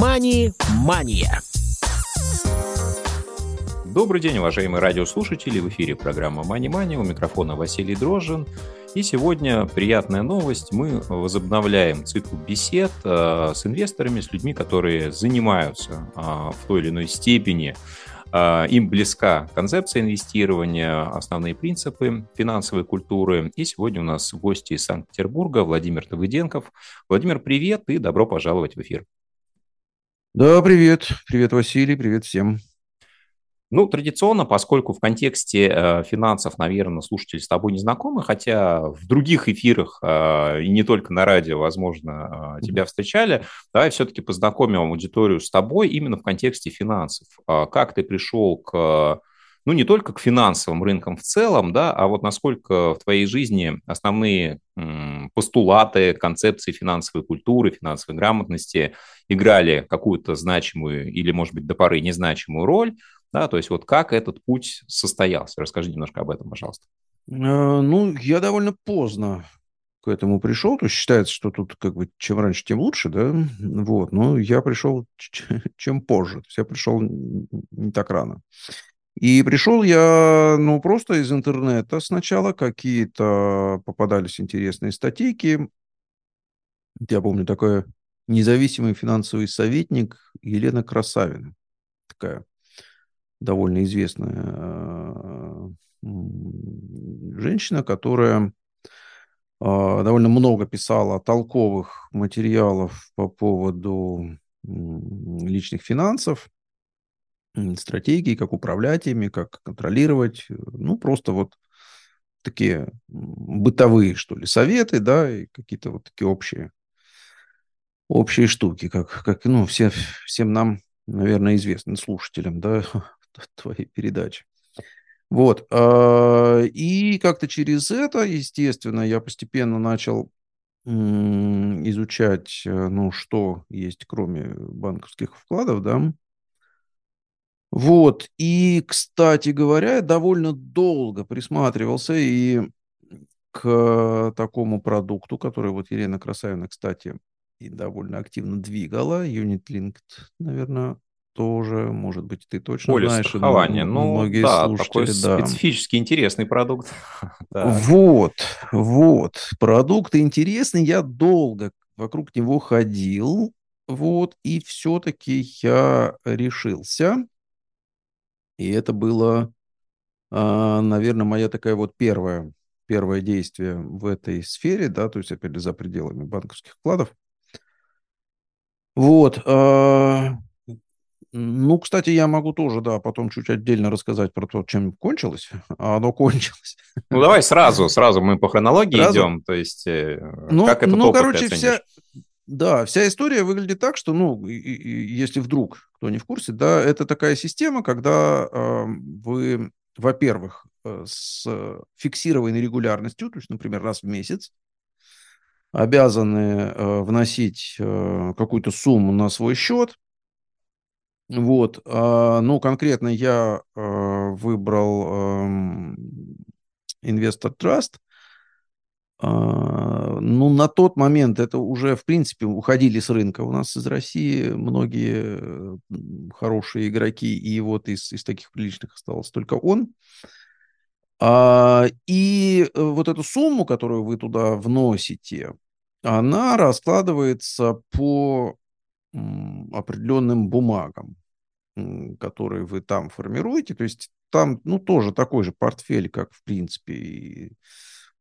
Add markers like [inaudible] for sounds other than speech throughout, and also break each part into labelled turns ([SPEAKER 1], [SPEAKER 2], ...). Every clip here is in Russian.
[SPEAKER 1] «Мани-мания».
[SPEAKER 2] Добрый день, уважаемые радиослушатели. В эфире программа «Мани Мани». У микрофона Василий Дрожжин. И сегодня приятная новость. Мы возобновляем цикл бесед э, с инвесторами, с людьми, которые занимаются э, в той или иной степени э, им близка концепция инвестирования, основные принципы финансовой культуры. И сегодня у нас гости из Санкт-Петербурга Владимир Давыденков. Владимир, привет и добро пожаловать в эфир.
[SPEAKER 3] Да, привет. Привет, Василий. Привет всем.
[SPEAKER 2] Ну, традиционно, поскольку в контексте э, финансов, наверное, слушатели с тобой не знакомы, хотя в других эфирах э, и не только на радио, возможно, э, тебя встречали, давай все-таки познакомим аудиторию с тобой именно в контексте финансов. Как ты пришел к, ну, не только к финансовым рынкам в целом, да, а вот насколько в твоей жизни основные постулаты, концепции финансовой культуры, финансовой грамотности играли какую-то значимую или, может быть, до поры незначимую роль, да, то есть вот как этот путь состоялся? Расскажи немножко об этом, пожалуйста.
[SPEAKER 3] Э, ну, я довольно поздно к этому пришел. То есть считается, что тут как бы чем раньше, тем лучше, да. Вот. Но я пришел чем позже. То есть я пришел не так рано. И пришел я, ну, просто из интернета сначала. Какие-то попадались интересные статейки. Я помню, такой независимый финансовый советник Елена Красавина. Такая довольно известная э, женщина, которая а, довольно много писала толковых материалов по поводу личных финансов, стратегии, как управлять ими, как контролировать, ну, просто вот такие бытовые, что ли, советы, да, и какие-то вот такие общие, общие штуки, как, как ну, все, всем нам, наверное, известны, слушателям, да, [laughs] твоей передачи. Вот. А, и как-то через это, естественно, я постепенно начал изучать, э, ну, что есть, кроме банковских вкладов, да. Вот. И, кстати говоря, я довольно долго присматривался и к такому продукту, который вот Елена Красавина, кстати, и довольно активно двигала. Unit Linked, наверное, тоже, может быть, ты точно
[SPEAKER 2] Поле
[SPEAKER 3] знаешь.
[SPEAKER 2] страхования. Ну, многие да, такой да. специфический, интересный продукт. [laughs]
[SPEAKER 3] вот, вот. Продукт интересный. Я долго вокруг него ходил. Вот, и все-таки я решился. И это было, а, наверное, моя такая вот первая, первое действие в этой сфере, да, то есть, опять же, за пределами банковских вкладов. Вот. А, ну, кстати, я могу тоже, да, потом чуть отдельно рассказать про то, чем кончилось. [laughs] А оно кончилось.
[SPEAKER 2] Ну, давай сразу, сразу мы по хронологии сразу? идем. То есть, э,
[SPEAKER 3] ну, как это Ну, короче, вся, да, вся история выглядит так, что, ну, и, и, если вдруг кто не в курсе, да, это такая система, когда э, вы, во-первых, э, с фиксированной регулярностью, то есть, например, раз в месяц, обязаны э, вносить э, какую-то сумму на свой счет, вот, а, ну, конкретно я а, выбрал Investor Trust. А, ну, на тот момент это уже, в принципе, уходили с рынка у нас из России многие хорошие игроки, и вот из, из таких приличных остался только он. И вот эту сумму, которую вы туда вносите, она раскладывается по определенным бумагам которые вы там формируете. То есть там, ну, тоже такой же портфель, как, в принципе, и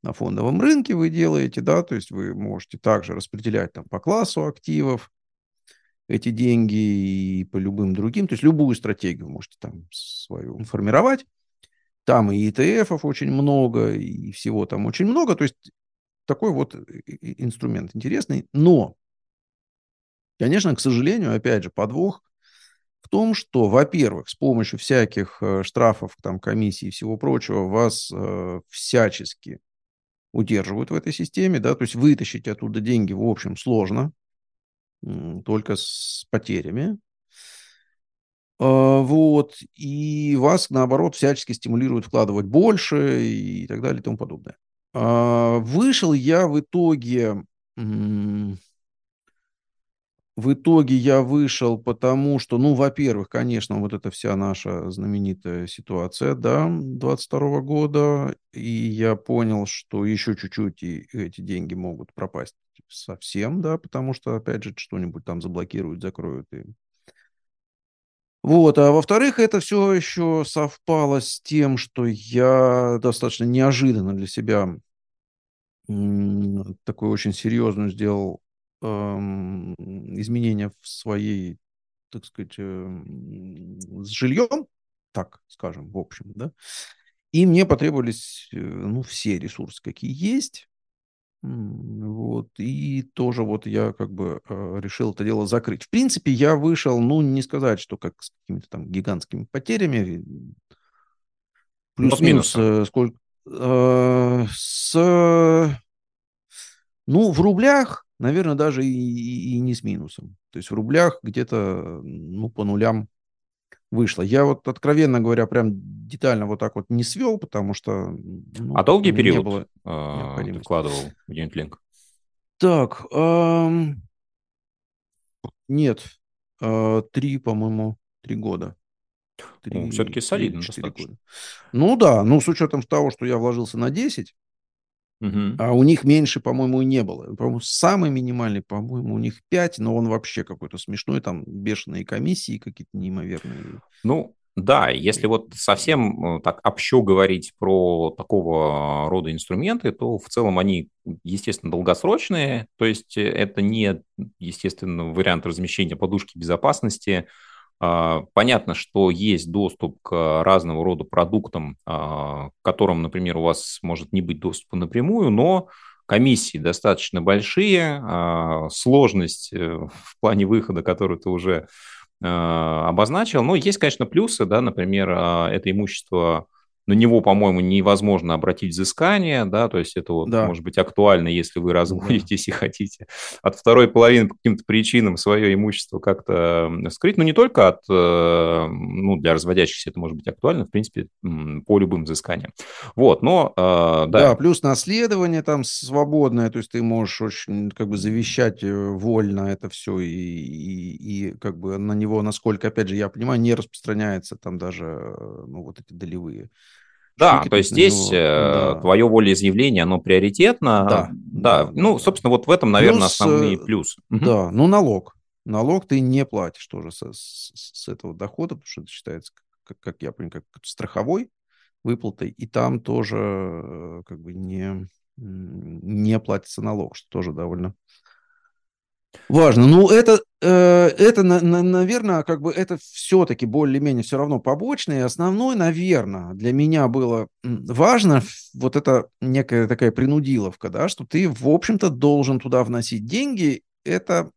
[SPEAKER 3] на фондовом рынке вы делаете, да, то есть вы можете также распределять там по классу активов эти деньги и по любым другим, то есть любую стратегию можете там свою формировать. Там и ETF очень много, и всего там очень много, то есть такой вот инструмент интересный, но, конечно, к сожалению, опять же, подвох в том, что, во-первых, с помощью всяких э, штрафов, там, комиссий и всего прочего вас э, всячески удерживают в этой системе, да, то есть вытащить оттуда деньги, в общем, сложно, только с потерями. Э, вот, и вас, наоборот, всячески стимулируют вкладывать больше и так далее и тому подобное. Э, вышел я в итоге в итоге я вышел, потому что, ну, во-первых, конечно, вот эта вся наша знаменитая ситуация, да, 22 года, и я понял, что еще чуть-чуть и эти деньги могут пропасть совсем, да, потому что, опять же, что-нибудь там заблокируют, закроют и вот, а во-вторых, это все еще совпало с тем, что я достаточно неожиданно для себя такую очень серьезную сделал изменения в своей, так сказать, э, с жильем, так скажем, в общем, да. И мне потребовались, э, ну, все ресурсы, какие есть. Вот, и тоже вот я как бы э, решил это дело закрыть. В принципе, я вышел, ну, не сказать, что как с какими-то там гигантскими потерями. Плюс-минус э, сколько... С... Ну, в рублях, наверное, даже и, и, и не с минусом. То есть в рублях где-то, ну, по нулям вышло. Я вот, откровенно говоря, прям детально вот так вот не свел, потому что...
[SPEAKER 2] Ну, а долгий период было э, вкладывал в UnitLink?
[SPEAKER 3] Так, эм... нет, э, три, по-моему, три года.
[SPEAKER 2] Три, ну, все-таки солидно. Четыре
[SPEAKER 3] года. Ну да, ну с учетом того, что я вложился на 10,
[SPEAKER 2] Угу.
[SPEAKER 3] А у них меньше, по-моему, не было. По-моему, самый минимальный, по-моему, у них 5, но он вообще какой-то смешной, там бешеные комиссии какие-то неимоверные.
[SPEAKER 2] Ну, да, если вот совсем э, так общо говорить про такого рода инструменты, то в целом они, естественно, долгосрочные, то есть э, это не, естественно, вариант размещения подушки безопасности, понятно, что есть доступ к разного рода продуктам, а, к которым, например, у вас может не быть доступа напрямую, но комиссии достаточно большие, а, сложность э, в плане выхода, которую ты уже обозначил. Но есть, конечно, плюсы, да, например, это имущество на него, по-моему, невозможно обратить взыскание, да, то есть это вот да. может быть актуально, если вы разводитесь да. и хотите от второй половины по каким-то причинам свое имущество как-то скрыть, но не только от, э, ну, для разводящихся это может быть актуально, в принципе, по любым взысканиям. Вот, но, э, да.
[SPEAKER 3] Да, плюс наследование там свободное, то есть ты можешь очень как бы завещать э, вольно это все и, и, и как бы на него, насколько, опять же, я понимаю, не распространяется там даже, ну, вот эти долевые
[SPEAKER 2] да, то есть здесь него, да. твое волеизъявление, оно приоритетно. Да, да. ну, собственно, вот в этом, наверное, Плюс, основные э, плюсы.
[SPEAKER 3] Да, ну налог. Налог ты не платишь тоже с, с, с этого дохода, потому что это считается, как, как я понимаю, как страховой выплатой, и там тоже э, как бы не, не платится налог, что тоже довольно Важно. Ну, это, э, это на, на, наверное, как бы это все-таки более-менее все равно побочное. Основной, наверное, для меня было важно вот это некая такая принудиловка, да, что ты, в общем-то, должен туда вносить деньги. Это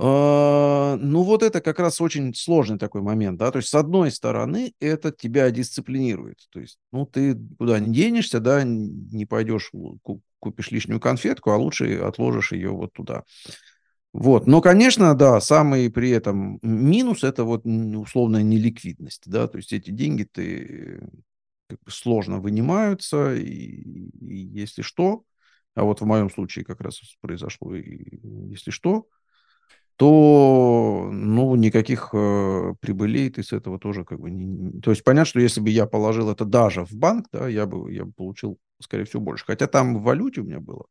[SPEAKER 3] а, ну, вот это как раз очень сложный такой момент, да, то есть с одной стороны это тебя дисциплинирует, то есть, ну, ты куда не денешься, да, не пойдешь, купишь лишнюю конфетку, а лучше отложишь ее вот туда. Вот, но, конечно, да, самый при этом минус это вот условная неликвидность, да, то есть эти деньги ты как бы сложно вынимаются, и, и если что, а вот в моем случае как раз произошло, и, если что, то ну, никаких э, прибылей ты с этого тоже как бы не... То есть понятно, что если бы я положил это даже в банк, да, я бы, я бы получил, скорее всего, больше. Хотя там в валюте у меня было.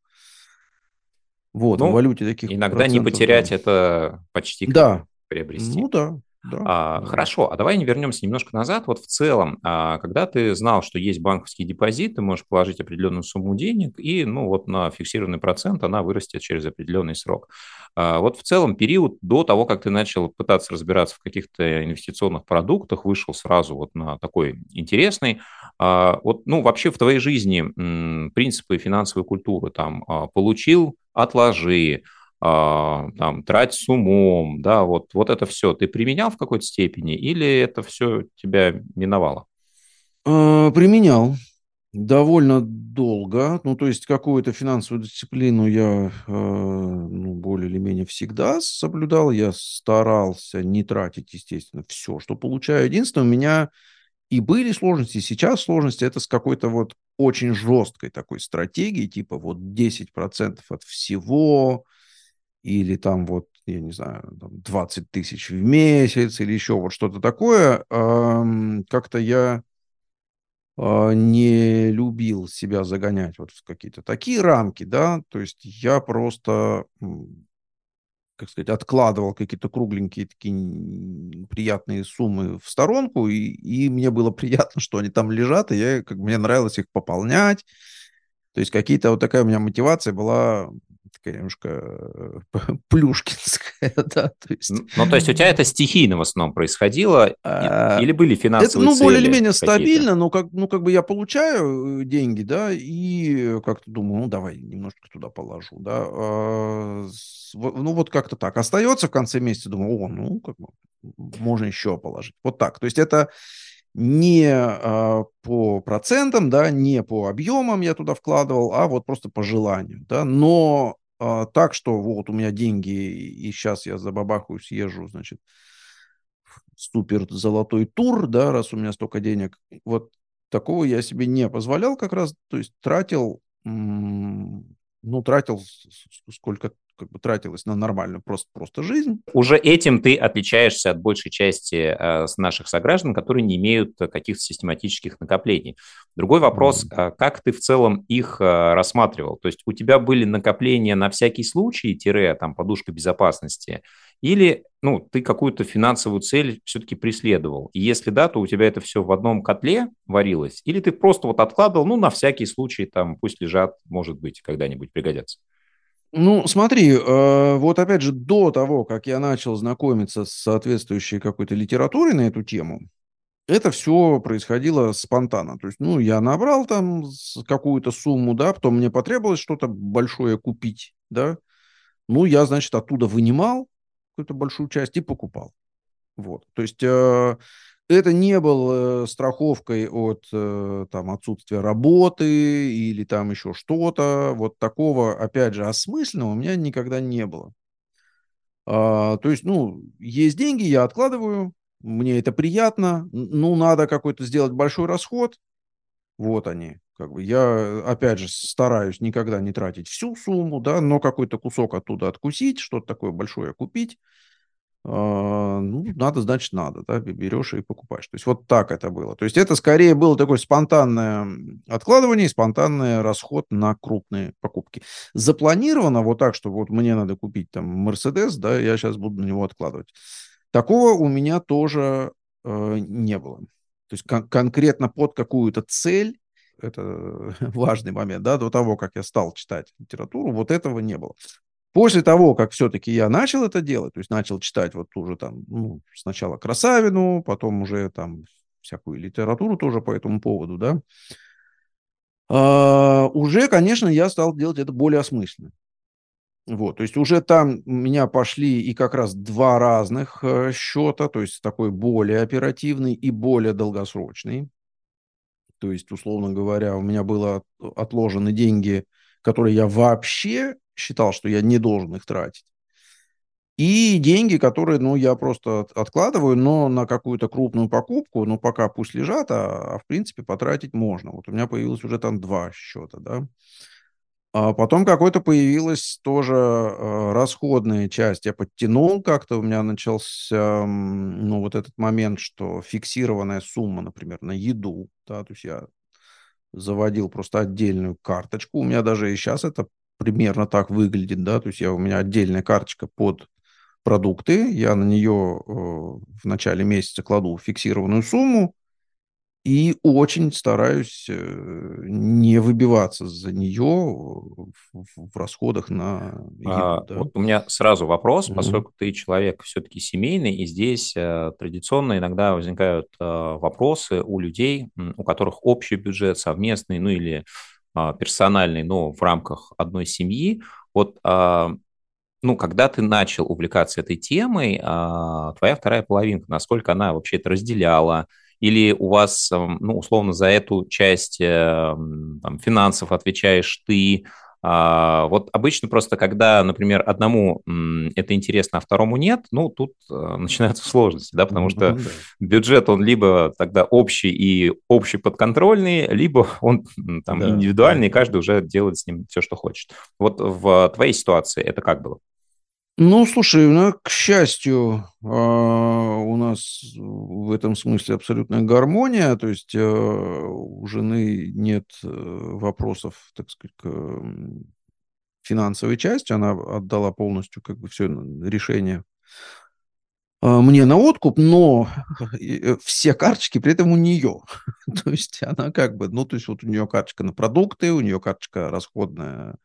[SPEAKER 2] Вот, ну, в валюте таких Иногда не потерять да. это почти
[SPEAKER 3] да.
[SPEAKER 2] приобрести.
[SPEAKER 3] Ну да,
[SPEAKER 2] да, а, да. Хорошо, а давай не вернемся немножко назад. Вот в целом, а, когда ты знал, что есть банковский депозит, ты можешь положить определенную сумму денег, и ну, вот на фиксированный процент она вырастет через определенный срок. А, вот в целом период до того, как ты начал пытаться разбираться в каких-то инвестиционных продуктах, вышел сразу вот на такой интересный. А, вот, ну, вообще в твоей жизни м, принципы финансовой культуры там а, получил, отложи, там, трать с умом, да, вот, вот это все ты применял в какой-то степени или это все тебя миновало?
[SPEAKER 3] А, применял. Довольно долго, ну, то есть какую-то финансовую дисциплину я а, ну, более или менее всегда соблюдал, я старался не тратить, естественно, все, что получаю. Единственное, у меня и были сложности, и сейчас сложности, это с какой-то вот очень жесткой такой стратегией, типа вот 10% от всего, или там вот я не знаю, 20 тысяч в месяц или еще вот что-то такое, как-то я а, не любил себя загонять вот в какие-то такие рамки, да, то есть я просто, как сказать, откладывал какие-то кругленькие такие приятные суммы в сторонку, и, и мне было [laughs] приятно, что они там лежат, и я, как мне нравилось их пополнять, то есть какие-то вот такая у меня мотивация была такая немножко э, плюшкинская, [laughs] да.
[SPEAKER 2] То есть... Ну, то есть у тебя это стихийно в основном происходило? А, или были финансовые
[SPEAKER 3] Это, ну, более или менее стабильно, но как, ну, как бы я получаю э, деньги, да, и как-то думаю, ну, давай немножко туда положу, да. А, ну, вот как-то так. Остается в конце месяца, думаю, о, ну, как бы можно еще положить. Вот так. То есть это не а, по процентам, да, не по объемам я туда вкладывал, а вот просто по желанию, да, но а, так, что вот у меня деньги, и сейчас я за бабаху съезжу, значит, супер золотой тур, да, раз у меня столько денег, вот такого я себе не позволял как раз, то есть тратил, ну, тратил сколько как бы тратилось на нормальную просто, просто жизнь.
[SPEAKER 2] Уже этим ты отличаешься от большей части э, наших сограждан, которые не имеют каких-то систематических накоплений. Другой вопрос, mm-hmm. как ты в целом их э, рассматривал? То есть у тебя были накопления на всякий случай, тире, там, подушка безопасности, или ну, ты какую-то финансовую цель все-таки преследовал? И если да, то у тебя это все в одном котле варилось? Или ты просто вот откладывал, ну, на всякий случай, там, пусть лежат, может быть, когда-нибудь пригодятся?
[SPEAKER 3] Ну, смотри, э, вот опять же, до того, как я начал знакомиться с соответствующей какой-то литературой на эту тему, это все происходило спонтанно. То есть, ну, я набрал там какую-то сумму, да, потом мне потребовалось что-то большое купить, да. Ну, я, значит, оттуда вынимал какую-то большую часть и покупал. Вот. То есть э, это не было страховкой от э, там, отсутствия работы или там еще что-то. Вот такого, опять же, осмысленного у меня никогда не было. А, то есть, ну, есть деньги, я откладываю, мне это приятно, ну, надо какой-то сделать большой расход, вот они. Как бы я, опять же, стараюсь никогда не тратить всю сумму, да, но какой-то кусок оттуда откусить, что-то такое большое купить. А, ну, надо, значит, надо, да, берешь и покупаешь. То есть вот так это было. То есть это скорее было такое спонтанное откладывание спонтанный расход на крупные покупки. Запланировано вот так, что вот мне надо купить там Мерседес, да, я сейчас буду на него откладывать. Такого у меня тоже э, не было. То есть кон- конкретно под какую-то цель, это [laughs] важный момент, да, до того, как я стал читать литературу, вот этого не было. После того, как все-таки я начал это делать, то есть начал читать вот уже там, ну, сначала Красавину, потом уже там всякую литературу тоже по этому поводу, да, а, уже, конечно, я стал делать это более осмысленно. Вот, то есть уже там у меня пошли и как раз два разных э, счета, то есть такой более оперативный и более долгосрочный. То есть, условно говоря, у меня было отложены деньги, которые я вообще считал, что я не должен их тратить. И деньги, которые, ну, я просто откладываю, но на какую-то крупную покупку, ну, пока пусть лежат, а, а в принципе потратить можно. Вот у меня появилось уже там два счета, да. А потом какой-то появилась тоже э, расходная часть. Я подтянул как-то, у меня начался, ну, вот этот момент, что фиксированная сумма, например, на еду, да, то есть я заводил просто отдельную карточку. У меня даже и сейчас это примерно так выглядит, да, то есть я, у меня отдельная карточка под продукты, я на нее э, в начале месяца кладу фиксированную сумму и очень стараюсь э, не выбиваться за нее в, в, расходах на
[SPEAKER 2] еду. А, да. Вот у меня сразу вопрос, mm-hmm. поскольку ты человек все-таки семейный, и здесь э, традиционно иногда возникают э, вопросы у людей, у которых общий бюджет совместный, ну или а, персональный, но в рамках одной семьи. Вот а, ну, когда ты начал увлекаться этой темой, а, твоя вторая половинка, насколько она вообще это разделяла, или у вас, ну, условно, за эту часть э, там, финансов отвечаешь ты, а, вот обычно просто, когда, например, одному это интересно, а второму нет, ну, тут э, начинаются [laughs] сложности, да, потому что да. бюджет, он либо тогда общий и общий подконтрольный, либо [laughs] он там да. индивидуальный, и каждый уже делает с ним все, что хочет. Вот в твоей ситуации это как было?
[SPEAKER 3] Ну, слушай, ну, к счастью, а, у нас в этом смысле абсолютная гармония, то есть э, у жены нет э, вопросов, так сказать, к финансовой части, она отдала полностью как бы все решение а, мне на откуп, но э, все карточки при этом у нее. [laughs] то есть она как бы, ну, то есть вот у нее карточка на продукты, у нее карточка расходная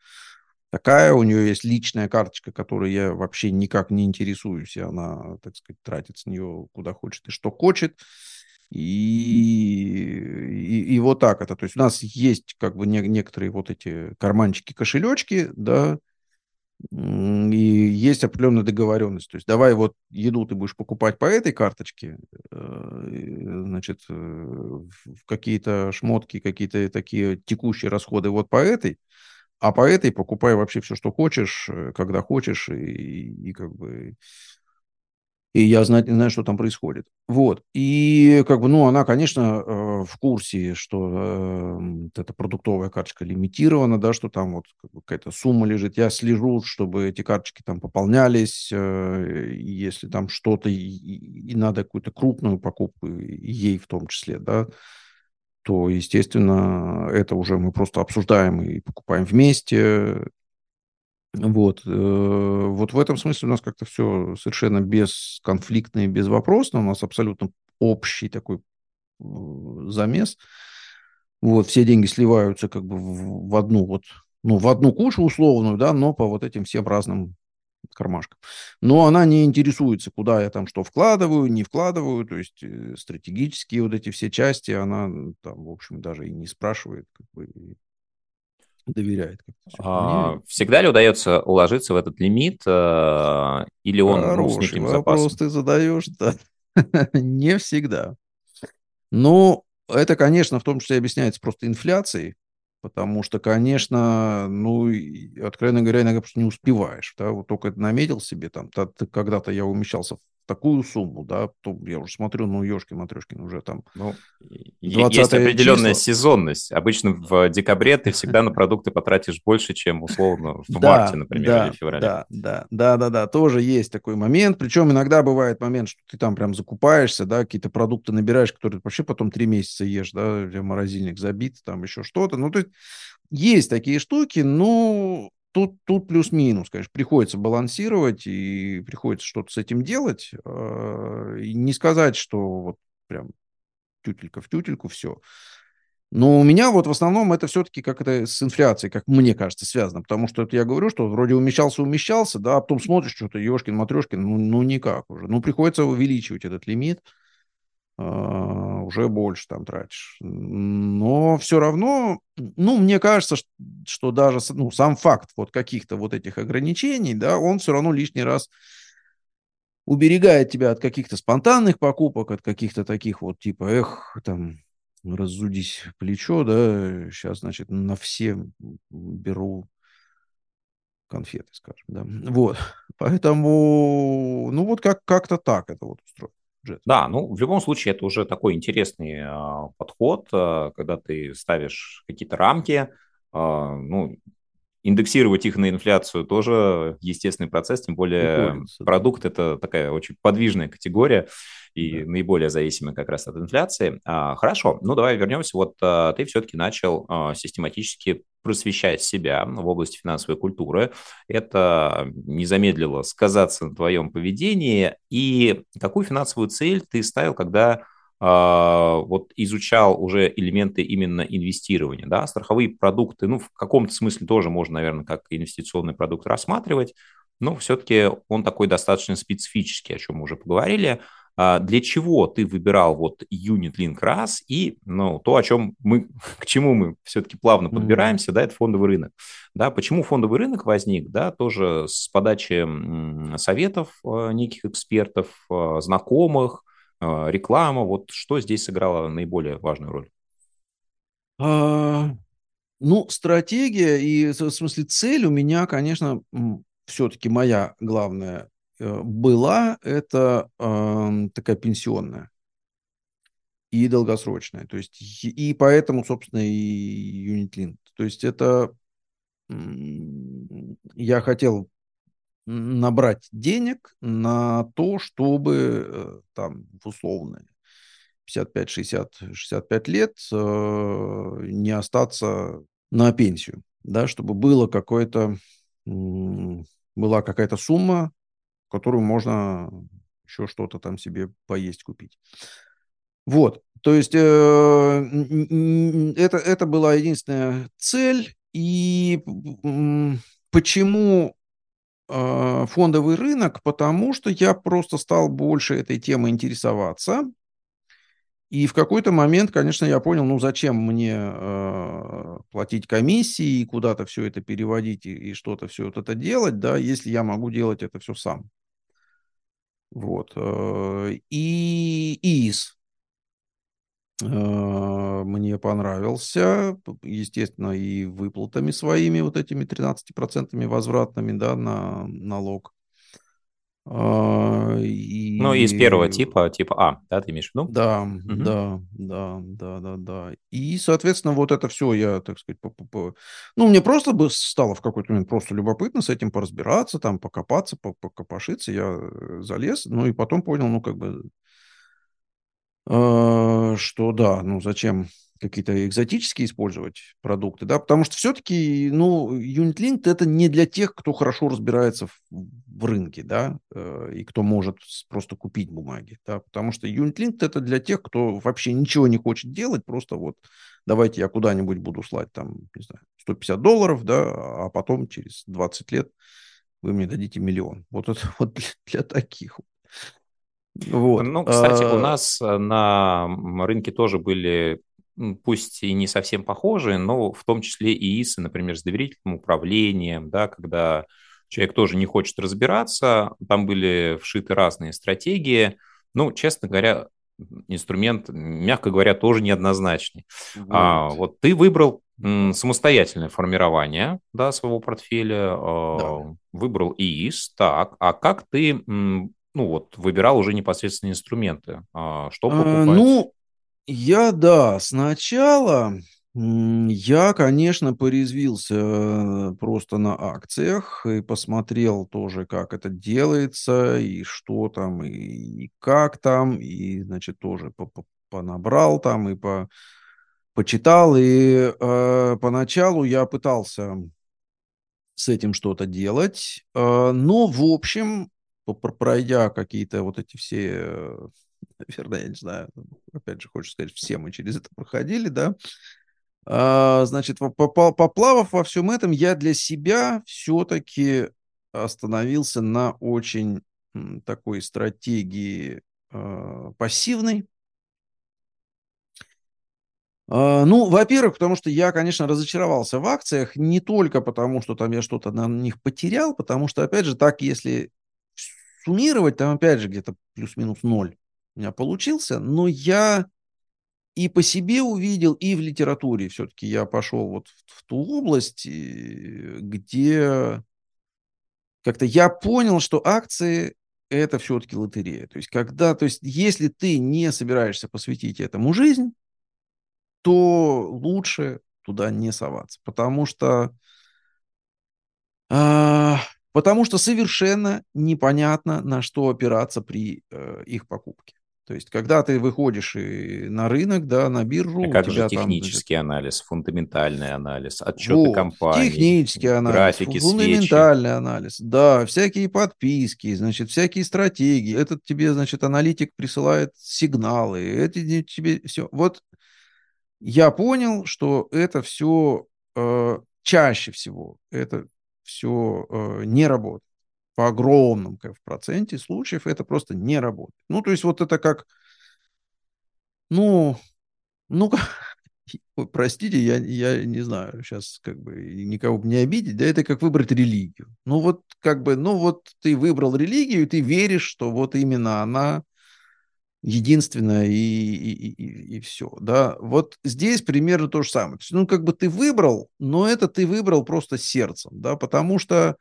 [SPEAKER 3] такая, у нее есть личная карточка, которой я вообще никак не интересуюсь, и она, так сказать, тратит с нее куда хочет и что хочет. И, и, и вот так это. То есть у нас есть как бы не, некоторые вот эти карманчики-кошелечки, да, и есть определенная договоренность. То есть давай вот еду ты будешь покупать по этой карточке, э, значит, э, какие-то шмотки, какие-то такие текущие расходы вот по этой, а по этой покупай вообще все, что хочешь, э, когда хочешь, и, и как бы... И я не знаю, что там происходит. Вот. И как бы, ну, она, конечно, э, в курсе, что э, эта продуктовая карточка лимитирована, да, что там вот какая-то сумма лежит. Я слежу, чтобы эти карточки там пополнялись. Если там что-то и, и надо какую-то крупную покупку, ей в том числе, да, то, естественно, это уже мы просто обсуждаем и покупаем вместе. Вот. Э, вот в этом смысле у нас как-то все совершенно бесконфликтно и безвопросно. У нас абсолютно общий такой э, замес. Вот, все деньги сливаются как бы в одну вот, ну, в одну кушу условную, да, но по вот этим всем разным кармашка. Но она не интересуется, куда я там что вкладываю, не вкладываю, то есть э, стратегические вот эти все части она там, в общем, даже и не спрашивает, как бы доверяет.
[SPEAKER 2] А, всегда ли удается уложиться в этот лимит, э, или он ну, с неким
[SPEAKER 3] вопрос запасом? ты задаешь, да. [laughs] не всегда. Но это, конечно, в том числе объясняется просто инфляцией, Потому что, конечно, ну, откровенно говоря, иногда просто не успеваешь. Да? Вот только наметил себе, там, когда-то я умещался такую сумму, да, то я уже смотрю, ну, ешкин матрешкин уже там. Ну,
[SPEAKER 2] есть определенная числа. сезонность. Обычно в декабре ты всегда на продукты потратишь больше, чем условно в да, марте, например,
[SPEAKER 3] да,
[SPEAKER 2] или феврале.
[SPEAKER 3] Да, да, да, да, да, тоже есть такой момент. Причем иногда бывает момент, что ты там прям закупаешься, да, какие-то продукты набираешь, которые вообще потом три месяца ешь, да, тебя морозильник забит, там еще что-то. Ну, то есть есть такие штуки, но тут, тут плюс-минус, конечно, приходится балансировать и приходится что-то с этим делать. А, и не сказать, что вот прям тютелька в тютельку все. Но у меня вот в основном это все-таки как это с инфляцией, как мне кажется, связано. Потому что это я говорю, что вроде умещался, умещался, да, а потом смотришь что-то, ешкин, матрешкин, ну, ну никак уже. Ну, приходится увеличивать этот лимит. А, уже больше там тратишь. Но все равно, ну, мне кажется, что даже ну, сам факт вот каких-то вот этих ограничений, да, он все равно лишний раз уберегает тебя от каких-то спонтанных покупок, от каких-то таких вот типа, эх, там, разудись плечо, да, сейчас, значит, на все беру конфеты, скажем, да. Вот, поэтому, ну, вот как- как-то так это вот устроено.
[SPEAKER 2] Jet. Да, ну в любом случае это уже такой интересный э, подход, э, когда ты ставишь какие-то рамки, э, ну индексировать их на инфляцию тоже естественный процесс, тем более Приходится. продукт это такая очень подвижная категория и да. наиболее зависимая как раз от инфляции. А, хорошо, ну давай вернемся. Вот а, ты все-таки начал а, систематически просвещать себя в области финансовой культуры. Это не замедлило сказаться на твоем поведении. И какую финансовую цель ты ставил, когда вот изучал уже элементы именно инвестирования, да, страховые продукты, ну, в каком-то смысле тоже можно, наверное, как инвестиционный продукт рассматривать, но все-таки он такой достаточно специфический, о чем мы уже поговорили. А для чего ты выбирал вот Unit Link раз и ну, то, о чем мы, [laughs] к чему мы все-таки плавно подбираемся, mm-hmm. да, это фондовый рынок. Да, почему фондовый рынок возник, да, тоже с подачи советов э, неких экспертов, знакомых, реклама, вот что здесь сыграло наиболее важную роль?
[SPEAKER 3] А, ну, стратегия и, в смысле, цель у меня, конечно, все-таки моя главная Э, была, это э, такая пенсионная и долгосрочная. То есть, и поэтому, собственно, и Unit Link. То есть это я хотел набрать денег на то, чтобы э, там в условные 55, 60, 65 лет э, не остаться на пенсию, да, чтобы было какое-то, была какая-то сумма, которую можно еще что-то там себе поесть купить. Вот, то есть э, это, это была единственная цель. И почему фондовый рынок? Потому что я просто стал больше этой темой интересоваться. И в какой-то момент, конечно, я понял, ну зачем мне э, платить комиссии и куда-то все это переводить и, и что-то все вот это делать, да, если я могу делать это все сам. Вот. Э, и ИИС мне понравился, естественно, и выплатами своими, вот этими 13% возвратными, да, на налог.
[SPEAKER 2] А, и... Ну, из первого типа, типа А, да, ты имеешь в виду?
[SPEAKER 3] Да, угу. да, да, да, да, да. И, соответственно, вот это все я, так сказать, по, по, по... ну, мне просто бы стало в какой-то момент просто любопытно с этим поразбираться, там, покопаться, покопошиться, я э, залез, ну, и потом понял, ну, как бы, э, что да, ну, зачем какие-то экзотические использовать продукты, да, потому что все-таки, ну, UnitLink это не для тех, кто хорошо разбирается в, в рынке, да, э, и кто может просто купить бумаги, да, потому что UnitLink это для тех, кто вообще ничего не хочет делать, просто вот давайте я куда-нибудь буду слать там, не знаю, 150 долларов, да, а потом через 20 лет вы мне дадите миллион. Вот это [laughs] вот для, для таких.
[SPEAKER 2] Вот. Ну, кстати, у а нас э, на рынке тоже были пусть и не совсем похожие, но в том числе и ИСы, например, с доверительным управлением, да, когда человек тоже не хочет разбираться, там были вшиты разные стратегии. Ну, честно говоря, инструмент, мягко говоря, тоже неоднозначный. Вот, а, вот ты выбрал самостоятельное формирование да, своего портфеля, а, да. выбрал ИИС, так, а как ты ну вот, выбирал уже непосредственно инструменты? А, что а, покупать? А,
[SPEAKER 3] ну, я, да, сначала я, конечно, порезвился э, просто на акциях и посмотрел тоже, как это делается, и что там, и, как там, и, значит, тоже понабрал там, и по, почитал, и э, поначалу я пытался с этим что-то делать, э, но, в общем, пройдя какие-то вот эти все э, наверное, я не знаю, опять же, хочешь сказать, все мы через это проходили, да, а, значит, поплавав во всем этом, я для себя все-таки остановился на очень такой стратегии э, пассивной. Э, ну, во-первых, потому что я, конечно, разочаровался в акциях не только потому, что там я что-то на них потерял, потому что, опять же, так, если суммировать, там, опять же, где-то плюс-минус ноль у меня получился, но я и по себе увидел, и в литературе все-таки я пошел вот в, в ту область, где как-то я понял, что акции это все-таки лотерея. То есть, когда, то есть, если ты не собираешься посвятить этому жизнь, то лучше туда не соваться, потому что а, потому что совершенно непонятно, на что опираться при э, их покупке. То есть, когда ты выходишь и на рынок, да, на биржу,
[SPEAKER 2] а как же технический там, анализ, фундаментальный анализ, отчеты вот, компании,
[SPEAKER 3] технический анализ, графики, фундаментальный свечи. анализ, да, всякие подписки, значит, всякие стратегии. Этот тебе, значит, аналитик присылает сигналы, эти тебе все. Вот я понял, что это все э, чаще всего это все э, не работает по огромном в проценте случаев это просто не работает. Ну, то есть вот это как, ну, ну, [laughs] простите, я, я не знаю, сейчас как бы никого не обидеть, да, это как выбрать религию. Ну, вот как бы, ну, вот ты выбрал религию, и ты веришь, что вот именно она единственная и, и, и, и все, да. Вот здесь примерно то же самое. То есть, ну, как бы ты выбрал, но это ты выбрал просто сердцем, да, потому что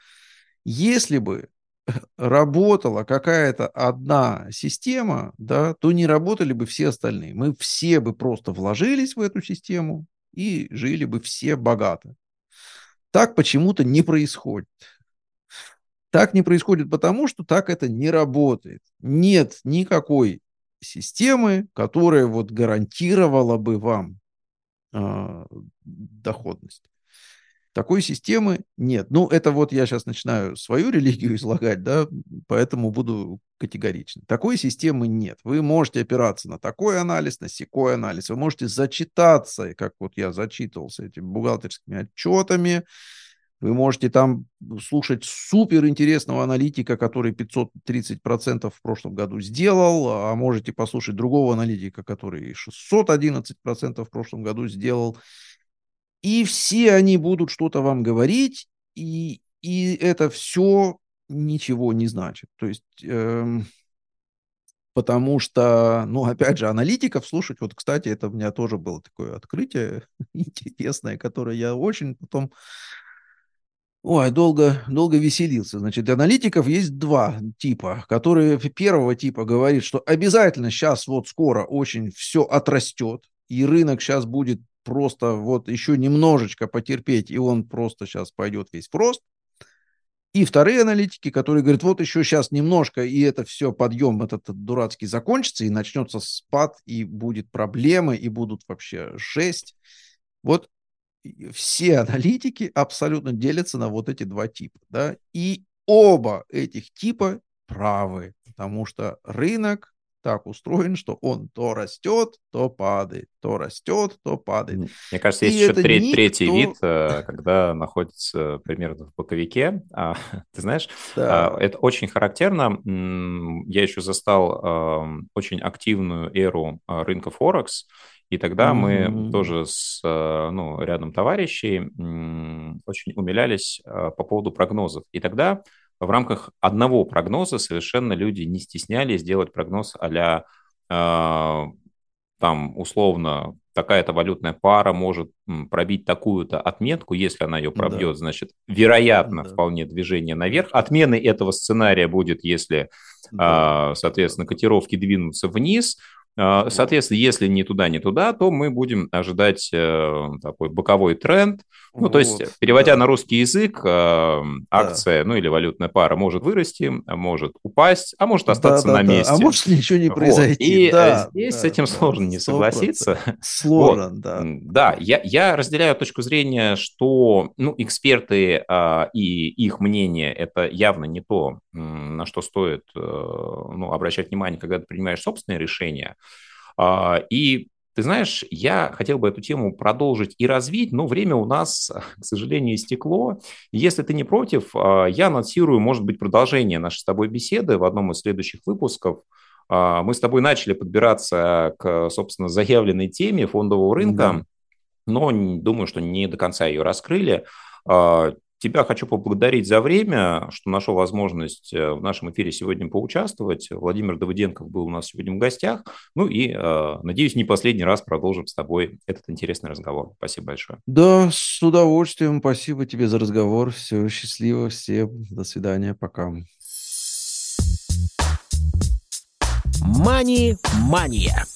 [SPEAKER 3] если бы [laughs] работала какая-то одна система, да, то не работали бы все остальные. Мы все бы просто вложились в эту систему и жили бы все богато. Так почему-то не происходит. Так не происходит потому, что так это не работает. Нет никакой системы, которая вот гарантировала бы вам э, доходность. Такой системы нет. Ну, это вот я сейчас начинаю свою религию излагать, да, поэтому буду категоричен. Такой системы нет. Вы можете опираться на такой анализ, на секой анализ. Вы можете зачитаться, как вот я зачитывался этими бухгалтерскими отчетами. Вы можете там слушать супер интересного аналитика, который 530% в прошлом году сделал, а можете послушать другого аналитика, который 611% в прошлом году сделал. И все они будут что-то вам говорить, и, и это все ничего не значит. То есть, эм, потому что, ну, опять же, аналитиков слушать, вот, кстати, это у меня тоже было такое открытие [laughs] интересное, которое я очень потом Ой, долго, долго веселился. Значит, аналитиков есть два типа, которые первого типа говорит, что обязательно сейчас вот скоро очень все отрастет, и рынок сейчас будет просто вот еще немножечко потерпеть, и он просто сейчас пойдет весь в рост. И вторые аналитики, которые говорят, вот еще сейчас немножко, и это все, подъем этот дурацкий закончится, и начнется спад, и будет проблемы, и будут вообще жесть. Вот все аналитики абсолютно делятся на вот эти два типа. Да? И оба этих типа правы, потому что рынок так устроен, что он то растет, то падает, то растет, то падает.
[SPEAKER 2] Мне кажется, есть и еще треть, никто... третий вид, э, когда находится примерно в боковике. А, [laughs] ты знаешь, да. А, это очень характерно. Я еще застал очень активную эру а, рынка Форекс, и тогда mm-hmm. мы тоже с э, ну, рядом товарищей очень умилялись по поводу прогнозов. И тогда в рамках одного прогноза совершенно люди не стеснялись делать прогноз а там условно такая-то валютная пара может пробить такую-то отметку, если она ее пробьет, да. значит, вероятно, да. вполне движение наверх. Отменой этого сценария будет, если, да. соответственно, котировки двинутся вниз. А, соответственно, если не туда, не туда, то мы будем ожидать э, такой боковой тренд. Ну, вот, то есть, переводя да. на русский язык, э, акция, да. ну или валютная пара может вырасти, может упасть, а может остаться да, да, на месте.
[SPEAKER 3] Да. А может ничего не произойти.
[SPEAKER 2] Вот. И э, да, здесь да, с этим да, сложно не согласиться. [laughs]
[SPEAKER 3] Сложно, вот. да.
[SPEAKER 2] Да, я, я разделяю точку зрения, что ну, эксперты а, и их мнение – это явно не то, на что стоит ну, обращать внимание, когда ты принимаешь собственные решения. А, и ты знаешь, я хотел бы эту тему продолжить и развить, но время у нас, [laughs] к сожалению, истекло. Если ты не против, а, я анонсирую, может быть, продолжение нашей с тобой беседы в одном из следующих выпусков. А, мы с тобой начали подбираться к, собственно, заявленной теме фондового рынка, да. но думаю, что не до конца ее раскрыли. Тебя хочу поблагодарить за время, что нашел возможность э, в нашем эфире сегодня поучаствовать. Владимир Давыденков был у нас сегодня в гостях. Ну и, э, надеюсь, не последний раз продолжим с тобой этот интересный разговор. Спасибо большое.
[SPEAKER 3] Да, с удовольствием. Спасибо тебе за разговор. Все, счастливо всем. До свидания. Пока.
[SPEAKER 1] Мани-мания.